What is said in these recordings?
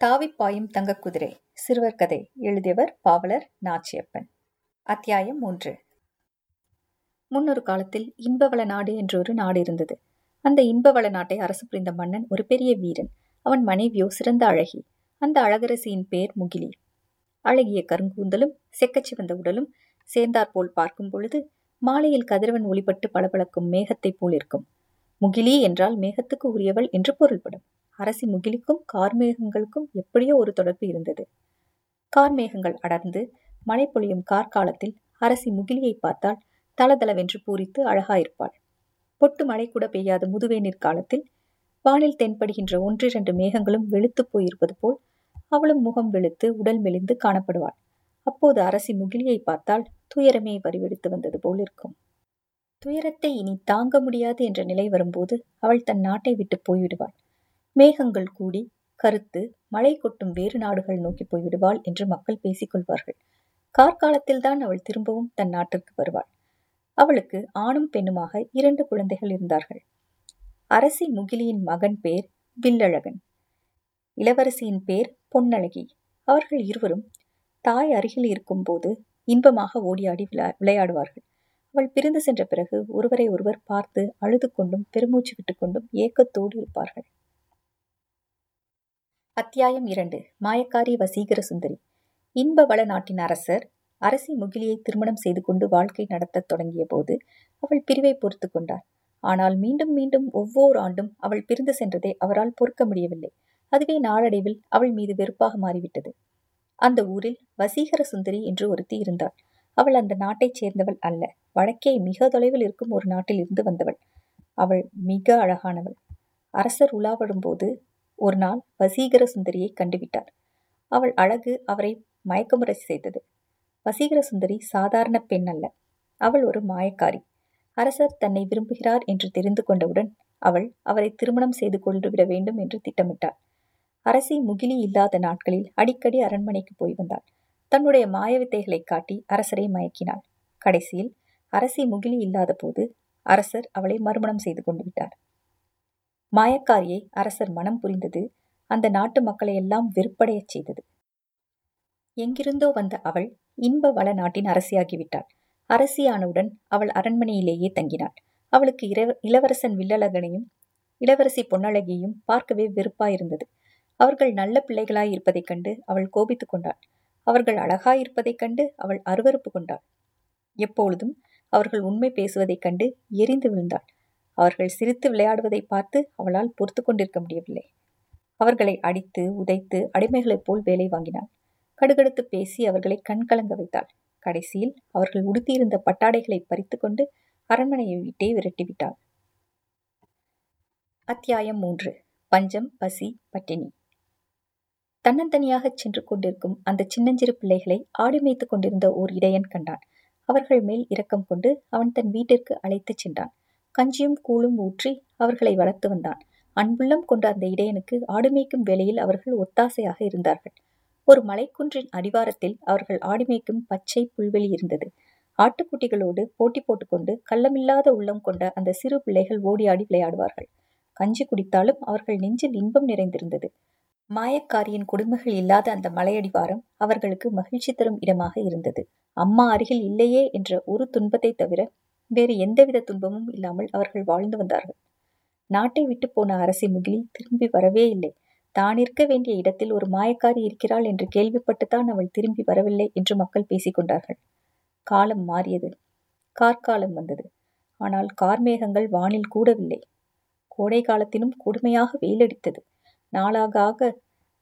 தாவிப் பாயும் தங்கக்குதிரை. சிறுவர் கதை. எழுதியவர் பாவலர் நாச்சியப்பன். அத்தியாயம் மூன்று. முன்னொரு காலத்தில் இன்பவள நாடு என்றொரு நாடு இருந்தது. அந்த இன்பவள நாட்டை அரசு புரிந்த மன்னன் ஒரு பெரிய வீரன். அவன் மனைவியோ சிறந்த அழகி. அந்த அழகரசியின் பேர் முகிலி. அழகிய கருங்கூந்தலும் செக்கச்சிவந்த உடலும் சேர்ந்தாற்போல் பார்க்கும் பொழுது மாலையில் கதிரவன் ஒளிபட்டு பளபளக்கும் மேகத்தைப் போலிருக்கும். முகிலி என்றால் மேகத்துக்கு உரியவள் என்று பொருள்படும். அரசி முகிலிக்கும் கார்மேகங்களுக்கும் எப்படியோ ஒரு தொடர்பு இருந்தது. கார்மேகங்கள் அடர்ந்து மழை பொழியும் கார்காலத்தில் அரசி முகிலியை பார்த்தால் தளதளவென்று பூரித்து அழகாயிருப்பாள். பொட்டு மழை கூட பெய்யாத முதுவேநீர் காலத்தில் வானில் தென்படுகின்ற ஒன்றிரண்டு மேகங்களும் வெளுத்து போயிருப்பது போல் அவளும் முகம் வெளுத்து உடல் மெலிந்து காணப்படுவாள். அப்போது அரசி முகிலியை பார்த்தால் துயரமே வரிவெடுத்து வந்தது போல் இருக்கும். துயரத்தை இனி தாங்க முடியாது என்ற நிலை வரும்போது அவள் தன் நாட்டை விட்டு போய்விடுவாள். மேகங்கள் கூடி கருத்து மழை கொட்டும் வேறு நாடுகள் நோக்கி போய்விடுவாள் என்று மக்கள் பேசிக்கொள்வார்கள். கார்காலத்தில்தான் அவள் திரும்பவும் தன் நாட்டிற்கு வருவாள். அவளுக்கு ஆணும் பெண்ணுமாக இரண்டு குழந்தைகள் இருந்தார்கள். அரசி முகிலியின் மகன் பேர் வில்லழகன். இளவரசியின் பேர் பொன்னழகி. அவர்கள் இருவரும் தாய் அருகில் இருக்கும்போது இன்பமாக ஓடியாடி விளா விளையாடுவார்கள். அவள் பிரிந்து சென்ற பிறகு ஒருவரை ஒருவர் பார்த்து அழுது கொண்டும் பெருமூச்சு விட்டுக்கொண்டும் ஏக்கத்தோடு இருப்பார்கள். அத்தியாயம் இரண்டு. மாயக்காரி வசீகர சுந்தரி. இன்ப வள நாட்டின் அரசர் அரசி முகிலியை திருமணம் செய்து கொண்டு வாழ்க்கை நடத்தத் தொடங்கிய போது அவள் பிரிவை பொறுத்து கொண்டார் ஆனால் மீண்டும் மீண்டும் ஒவ்வொரு ஆண்டும் அவள் பிரிந்து சென்றதை அவரால் பொறுக்க முடியவில்லை. அதுவே நாளடைவில் அவள் மீது வெறுப்பாக மாறிவிட்டது. அந்த ஊரில் வசீகர சுந்தரி என்று ஒருத்தி இருந்தாள். அவள் அந்த நாட்டைச் சேர்ந்தவள் அல்ல. வடக்கே மிக தொலைவில் இருக்கும் ஒரு நாட்டில் இருந்து வந்தவள். அவள் மிக அழகானவள். அரசர் உலாவடும் போது ஒரு நாள் வசீகர சுந்தரியை கண்டுவிட்டார். அவள் அழகு அவரை மயக்கமுறை செய்தது. வசீகர சுந்தரி சாதாரண பெண் அல்ல. அவள் ஒரு மாயக்காரி. அரசர் தன்னை விரும்புகிறார் என்று தெரிந்து கொண்டவுடன் அவள் அவரை திருமணம் செய்து கொண்டு விட வேண்டும் என்று திட்டமிட்டாள். அரசி முகிலி இல்லாத நாட்களில் அடிக்கடி அரண்மனைக்கு போய் வந்தாள். தன்னுடைய மாயவித்தைகளை காட்டி அரசரை மயக்கினாள். கடைசியில் அரசி முகிலி இல்லாத போது அரசர் அவளை மறுமணம் செய்து கொண்டு விட்டார் மாயக்காரியை அரசர் மனம் புரிந்தது. அந்த நாட்டு மக்களை எல்லாம் வெறுப்படையச் செய்தது. எங்கிருந்தோ வந்த அவள் இன்ப வள நாட்டின் அரசியாகிவிட்டாள். அரசியானவுடன் அவள் அரண்மனையிலேயே தங்கினாள். அவளுக்கு இரவ இளவரசன் வில்லழகனையும் இளவரசி பொன்னழகியையும் பார்க்கவே வெறுப்பாயிருந்தது. அவர்கள் நல்ல பிள்ளைகளாய் இருப்பதைக் கண்டு அவள் கோபித்துக் கொண்டாள். அவர்கள் அழகாயிருப்பதைக் கண்டு அவள் அருவறுப்பு கொண்டாள். எப்பொழுதும் அவர்கள் உண்மை பேசுவதைக் கண்டு எரிந்து விழுந்தாள். அவர்கள் சிரித்து விளையாடுவதை பார்த்து அவளால் பொறுத்து கொண்டிருக்க முடியவில்லை. அவர்களை அடித்து உதைத்து அடிமைகளைப் போல் வேலை வாங்கினாள். கடுகடுத்து பேசி அவர்களை கண்கலங்க வைத்தாள். கடைசியில் அவர்கள் உடுத்தியிருந்த பட்டாடைகளை பறித்து கொண்டு அரண்மனையை விட்டே விரட்டிவிட்டாள் அத்தியாயம் மூன்று. பஞ்சம் பசி பட்டினி. தன்னந்தனியாகச் சென்று கொண்டிருக்கும் அந்த சின்னஞ்சிறு பிள்ளைகளை ஆடி மேய்த்துக் கொண்டிருந்த ஓர் இடையன் கண்டான். அவர்கள் மேல் இரக்கம் கொண்டு அவன் தன் வீட்டிற்கு அழைத்துச் சென்றான். கஞ்சியும் கூழும் ஊற்றி அவர்களை வளர்த்து வந்தான். அன்புள்ளம் கொண்ட அந்த இடையனுக்கு ஆடு மேய்க்கும் வேலையில் அவர்கள் ஒத்தாசையாக இருந்தார்கள். ஒரு மலைக்குன்றின் அடிவாரத்தில் அவர்கள் ஆடு மேய்க்கும் பச்சை புல்வெளி இருந்தது. ஆட்டுக்குட்டிகளோடு போட்டி போட்டுக்கொண்டு கள்ளமில்லாத உள்ளம் கொண்ட அந்த சிறு பிள்ளைகள் ஓடியாடி விளையாடுவார்கள். கஞ்சி குடித்தாலும் அவர்கள் நெஞ்சில் இன்பம் நிறைந்திருந்தது. மாயக்காரியின் கொடுமைகள் இல்லாத அந்த மலையடிவாரம் அவர்களுக்கு மகிழ்ச்சி தரும் இடமாக இருந்தது. அம்மா அருகில் இல்லையே என்ற ஒரு துன்பத்தை தவிர வேறு எந்தவித துன்பமும் இல்லாமல் அவர்கள் வாழ்ந்து வந்தார்கள். நாட்டை விட்டு போன அரசி முகிலி திரும்பி வரவே இல்லை. தான் இருக்க வேண்டிய இடத்தில் ஒரு மாயக்காரி இருக்கிறாள் என்று கேள்விப்பட்டுத்தான் அவள் திரும்பி வரவில்லை என்று மக்கள் பேசிக்கொண்டார்கள் காலம் மாறியது. கார்காலம் வந்தது. ஆனால் கார்மேகங்கள் வானில் கூடவில்லை. கோடை காலத்திலும் கொடுமையாக வெயிலடித்தது நாளாக ஆக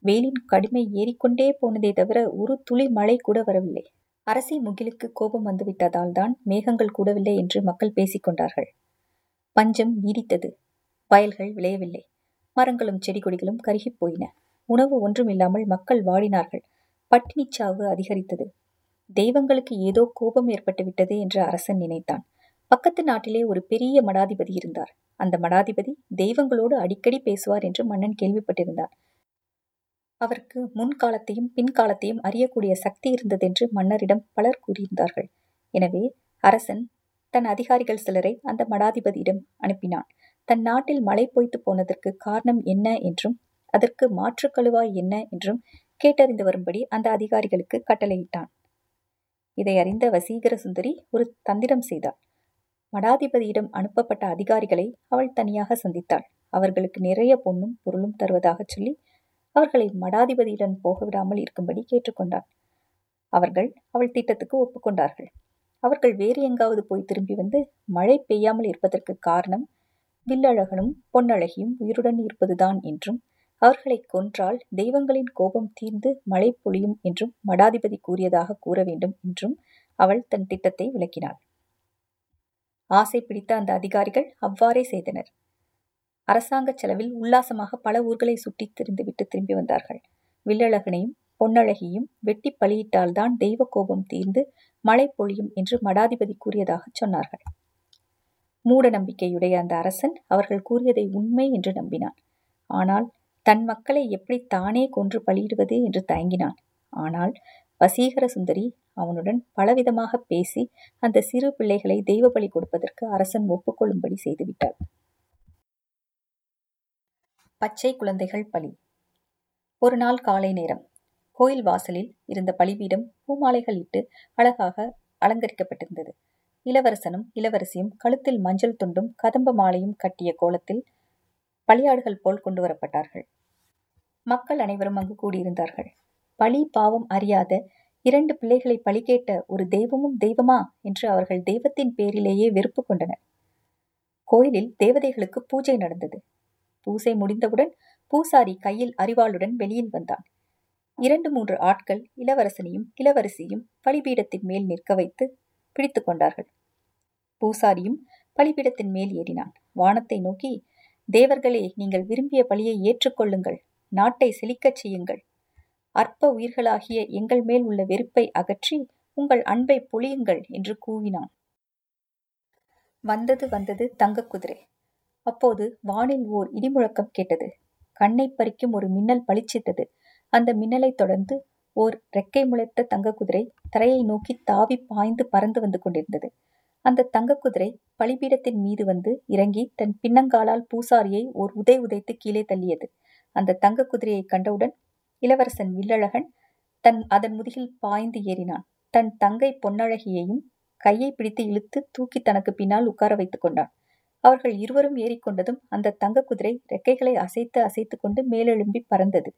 வெயிலின் கடுமை ஏறிக்கொண்டே போனதே தவிர ஒரு துளி மழை கூட வரவில்லை. அரசி முகிலுக்கு கோபம் வந்துவிட்டதால் தான் மேகங்கள் கூடவில்லை என்று மக்கள் பேசிக்கொண்டார்கள். பஞ்சம் நீடித்தது. வயல்கள் விளையவில்லை. மரங்களும் செடி கொடிகளும் கருகிப் போயின உணவு ஒன்றும் இல்லாமல் மக்கள் வாடினார்கள். பட்டினிச்சாவு அதிகரித்தது. தெய்வங்களுக்கு ஏதோ கோபம் ஏற்பட்டு விட்டது என்று அரசன் நினைத்தான். பக்கத்து நாட்டிலே ஒரு பெரிய மடாதிபதி இருந்தார். அந்த மடாதிபதி தெய்வங்களோடு அடிக்கடி பேசுவார் என்று மன்னன் கேள்விப்பட்டிருந்தான் அவருக்கு முன்காலத்தையும் பின்காலத்தையும் அறியக்கூடிய சக்தி இருந்ததென்று மன்னரிடம் பலர் கூறியிருந்தார்கள். எனவே அரசன் தன் அதிகாரிகள் சிலரை அந்த மடாதிபதியிடம் அனுப்பினான். தன் நாட்டில் மழை பொய்த்து போனதற்கு காரணம் என்ன என்றும் அதற்கு மாற்று கழுவாய் என்ன என்றும் கேட்டறிந்து வரும்படி அந்த அதிகாரிகளுக்கு கட்டளையிட்டான். இதை அறிந்த வசீகர சுந்தரி ஒரு தந்திரம் செய்தாள். மடாதிபதியிடம் அனுப்பப்பட்ட அதிகாரிகளை அவள் தனியாக சந்தித்தாள். அவர்களுக்கு நிறைய பொண்ணும் பொருளும் தருவதாகச் சொல்லி அவர்களை மடாதிபதியுடன் போக விடாமல் இருக்கும்படி கேட்டுக்கொண்டான் அவர்கள் அவள் திட்டத்துக்கு ஒப்புக்கொண்டார்கள். அவர்கள் வேறு எங்காவது போய் திரும்பி வந்து மழை பெய்யாமல் இருப்பதற்கு காரணம் வில்லழகனும் பொன்னழகியும் உயிருடன் இருப்பதுதான் என்றும் அவர்களை கொன்றால் தெய்வங்களின் கோபம் தீர்ந்து மழை பொழியும் என்றும் மடாதிபதி கூறியதாக கூற வேண்டும் என்றும் அவள் தன் திட்டத்தை விளக்கினாள். ஆசை பிடித்த அந்த அதிகாரிகள் அவ்வாறே செய்தனர். அரசாங்க செலவில் உல்லாசமாக பல ஊர்களை சுற்றி திரிந்துவிட்டு திரும்பி வந்தார்கள். வில்லழகனையும் பொன்னழகியும் வெட்டி பலியிட்டால்தான் தெய்வ கோபம் தீர்ந்து மழை பொழியும் என்று மடாதிபதி கூறியதாக சொன்னார்கள். மூட நம்பிக்கையுடைய அந்த அரசன் அவர்கள் கூறியதை உண்மை என்று நம்பினான். ஆனால் தன் மக்களை எப்படி தானே கொன்று பலியிடுவது என்று தயங்கினான். ஆனால் வசீகர சுந்தரி அவனுடன் பலவிதமாக பேசி அந்த சிறு பிள்ளைகளை தெய்வ பலி கொடுப்பதற்கு அரசன் ஒப்புக்கொள்ளும்படி செய்துவிட்டாள். பச்சை குழந்தைகள் பலி. ஒரு நாள் காலை நேரம். கோயில் வாசலில் இருந்த பலிபீடம் பூமாலைகள் இட்டு அழகாக அலங்கரிக்கப்பட்டிருந்தது. இளவரசனும் இளவரசியும் கழுத்தில் மஞ்சள் துண்டும் கதம்ப மாலையும் கட்டிய கோலத்தில் பலியாடுகள் போல் கொண்டு வரப்பட்டார்கள். மக்கள் அனைவரும் அங்கு கூடியிருந்தார்கள். பழி பாவம் அறியாத இரண்டு பிள்ளைகளை பழி கேட்ட ஒரு தெய்வமும் தெய்வமா என்று அவர்கள் தெய்வத்தின் பேரிலேயே வெறுப்பு கொண்டனர். கோயிலில் தேவதைகளுக்கு பூஜை நடந்தது. பூசை முடிந்தவுடன் பூசாரி கையில் அறிவாளுடன் வெளியில் வந்தான். இரண்டு மூன்று ஆட்கள் இளவரசனையும் இளவரசியும் பலிபீடத்தின் மேல் நிற்க வைத்து பிடித்து கொண்டார்கள். பூசாரியும் பலிபீடத்தின் மேல் ஏறினான். வானத்தை நோக்கி தேவர்களே நீங்கள் விரும்பிய பலியை ஏற்றுக்கொள்ளுங்கள். நாட்டை செழிக்கச் செய்யுங்கள். அற்ப உயிர்களாகிய எங்கள் மேல் உள்ள வெறுப்பை அகற்றி உங்கள் அன்பை பொழியுங்கள் என்று கூவினான். வந்தது வந்தது தங்க குதிரை. அப்போது வானில் ஓர் இடிமுழக்கம் கேட்டது. கண்ணை பறிக்கும் ஒரு மின்னல் பளிச்சிட்டது. அந்த மின்னலைத் தொடர்ந்து ஓர் ரெக்கை முளைத்த தங்க குதிரை தரையை நோக்கி தாவி பாய்ந்து பறந்து வந்து கொண்டிருந்தது. அந்த தங்க குதிரை பலிபீடத்தின் மீது வந்து இறங்கி தன் பின்னங்காலால் பூசாரியை ஓர் உதை உதைத்து கீழே தள்ளியது. அந்த தங்க குதிரையை கண்டவுடன் இளவரசன் வில்லழகன் தன் அதன் முதுகில் பாய்ந்து ஏறினான். தன் தங்கை பொன்னழகியையும் கையை பிடித்து இழுத்து தூக்கி தனக்கு பின்னால் உட்கார வைத்துக் கொண்டான். அவர்கள் இருவரும் ஏறிக்கொண்டதும் அந்த தங்க குதிரை ரெக்கைகளை அசைத்து அசைத்து கொண்டு மேலெழும்பி பறந்தது.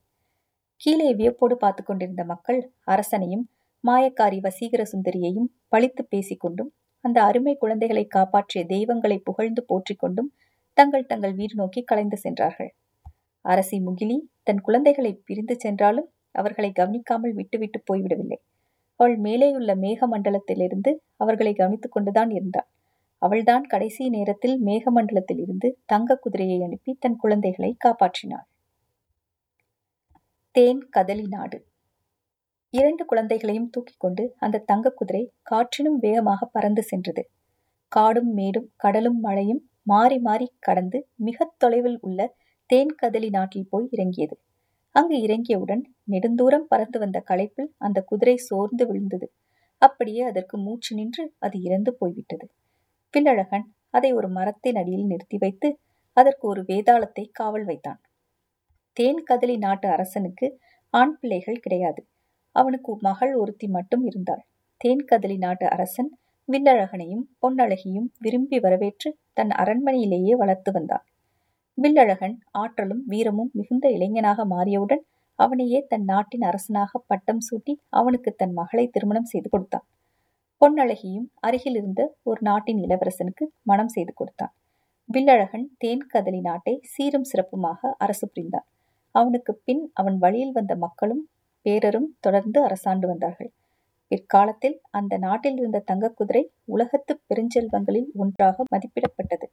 கீழே வியப்போடு பார்த்து கொண்டிருந்த மக்கள் அரசனையும் மாயக்காரி வசீகர சுந்தரியையும் பழித்து பேசிக்கொண்டும் அந்த அருமை குழந்தைகளை காப்பாற்றிய தெய்வங்களை புகழ்ந்து போற்றிக்கொண்டும் தங்கள் தங்கள் வீடு நோக்கி கலைந்து சென்றார்கள். அரசி முகிலி தன் குழந்தைகளை பிரிந்து சென்றாலும் அவர்களை கவனிக்காமல் விட்டுவிட்டு போய்விடவில்லை. அவள் மேலேயுள்ள மேக மண்டலத்திலிருந்து அவர்களை கவனித்துக் கொண்டுதான் இருந்தாள். அவள்தான் கடைசி நேரத்தில் மேகமண்டலத்தில் இருந்து தங்க குதிரையை அனுப்பி தன் குழந்தைகளை காப்பாற்றினாள். தேன் கதலி நாடு. இரண்டு குழந்தைகளையும் தூக்கிக் கொண்டு அந்த தங்க குதிரை காற்றினும் வேகமாக பறந்து சென்றது. காடும் மேடும் கடலும் மழையும் மாறி மாறி கடந்து மிக தொலைவில் உள்ள தேன் கதலி நாட்டில் போய் இறங்கியது. அங்கு இறங்கியவுடன் நெடுந்தூரம் பறந்து வந்த களைப்பில் அந்த குதிரை சோர்ந்து விழுந்தது. அப்படியே அதற்கு மூச்சு நின்று அது இறந்து போய்விட்டது. பில்லழகன் அதை ஒரு மரத்தின் அடியில் நிறுத்தி வைத்து அதற்கு ஒரு வேதாளத்தை காவல் வைத்தான். தேன் கதலி நாட்டு அரசனுக்கு ஆண் பிள்ளைகள் கிடையாது. அவனுக்கு மகள் ஒருத்தி மட்டும் இருந்தாள். தேன் கதலி நாட்டு அரசன் வில்லழகனையும் பொன்னழகியும் விரும்பி வரவேற்று தன் அரண்மனையிலேயே வளர்த்து வந்தான். வில்லழகன் ஆற்றலும் வீரமும் மிகுந்த இளைஞனாக மாறியவுடன் அவனையே தன் நாட்டின் அரசனாக பட்டம் சூட்டி அவனுக்கு தன் மகளை திருமணம் செய்து கொடுத்தான். பொன்னழகியும் அருகிலிருந்த ஒரு நாட்டின் இளவரசனுக்கு மனம் செய்து கொடுத்தான். வில்லழகன் தேன் கதலி நாட்டை சீரும் சிறப்புமாக அரசு புரிந்தான். அவனுக்கு பின் அவன் வழியில் வந்த மக்களும் பேரரும் தொடர்ந்து அரசாண்டு வந்தார்கள். பிற்காலத்தில் அந்த நாட்டில் இருந்த தங்க குதிரை உலகத்து பெருஞ்செல்வங்களில் ஒன்றாக மதிப்பிடப்பட்டது.